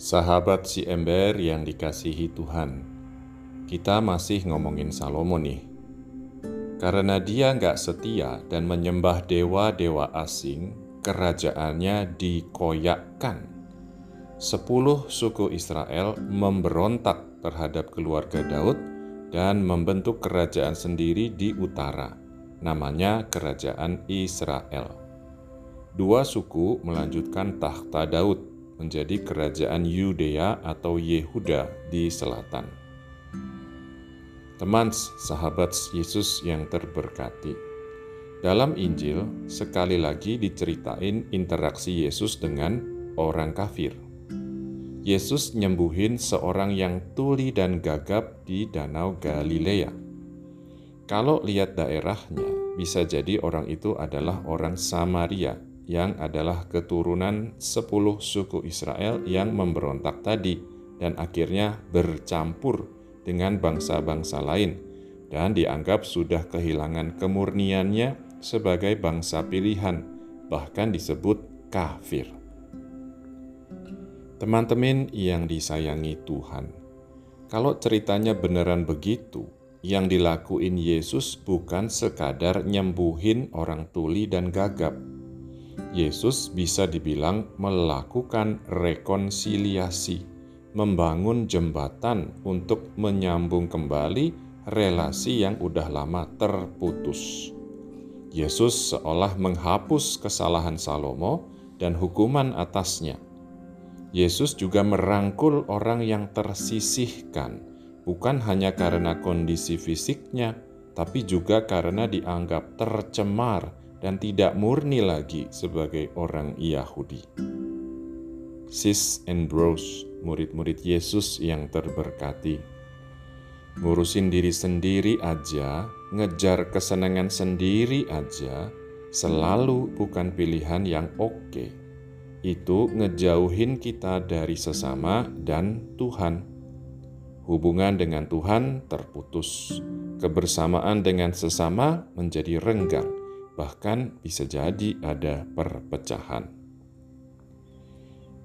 Sahabat si ember yang dikasihi Tuhan, kita masih ngomongin Salomo nih. Karena dia nggak setia dan menyembah dewa-dewa asing, kerajaannya dikoyakkan. Sepuluh suku Israel memberontak terhadap keluarga Daud dan membentuk kerajaan sendiri di utara, namanya Kerajaan Israel. Dua suku melanjutkan tahta Daud, menjadi kerajaan Yudea atau Yehuda di selatan. Teman sahabat Yesus yang terberkati. Dalam Injil sekali lagi diceritain interaksi Yesus dengan orang kafir. Yesus nyembuhin seorang yang tuli dan gagap di Danau Galilea. Kalau lihat daerahnya, bisa jadi orang itu adalah orang Samaria yang adalah keturunan sepuluh suku Israel yang memberontak tadi dan akhirnya bercampur dengan bangsa-bangsa lain dan dianggap sudah kehilangan kemurniannya sebagai bangsa pilihan, bahkan disebut kafir. Teman-teman yang disayangi Tuhan, kalau ceritanya beneran begitu, yang dilakuin Yesus bukan sekadar nyembuhin orang tuli dan gagap, Yesus bisa dibilang melakukan rekonsiliasi, membangun jembatan untuk menyambung kembali relasi yang udah lama terputus. Yesus seolah menghapus kesalahan Salomo dan hukuman atasnya. Yesus juga merangkul orang yang tersisihkan, bukan hanya karena kondisi fisiknya, tapi juga karena dianggap tercemar dan tidak murni lagi sebagai orang Yahudi. Sis and bros, murid-murid Yesus yang terberkati. Ngurusin diri sendiri aja, ngejar kesenangan sendiri aja, selalu bukan pilihan yang oke. Itu ngejauhin kita dari sesama dan Tuhan. Hubungan dengan Tuhan terputus, kebersamaan dengan sesama menjadi renggang, bahkan bisa jadi ada perpecahan.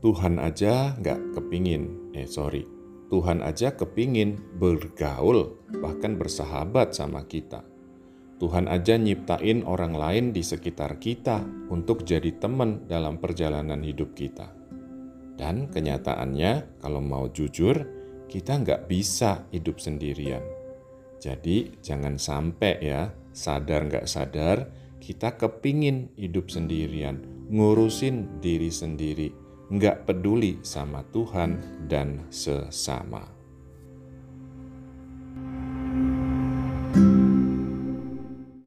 Tuhan aja nggak kepingin, eh sorry, Tuhan aja kepingin bergaul, bahkan bersahabat sama kita. Tuhan aja nyiptain orang lain di sekitar kita untuk jadi teman dalam perjalanan hidup kita. Dan kenyataannya, kalau mau jujur, kita nggak bisa hidup sendirian. Jadi jangan sampai ya, sadar nggak sadar, kita kepingin hidup sendirian, ngurusin diri sendiri, nggak peduli sama Tuhan dan sesama.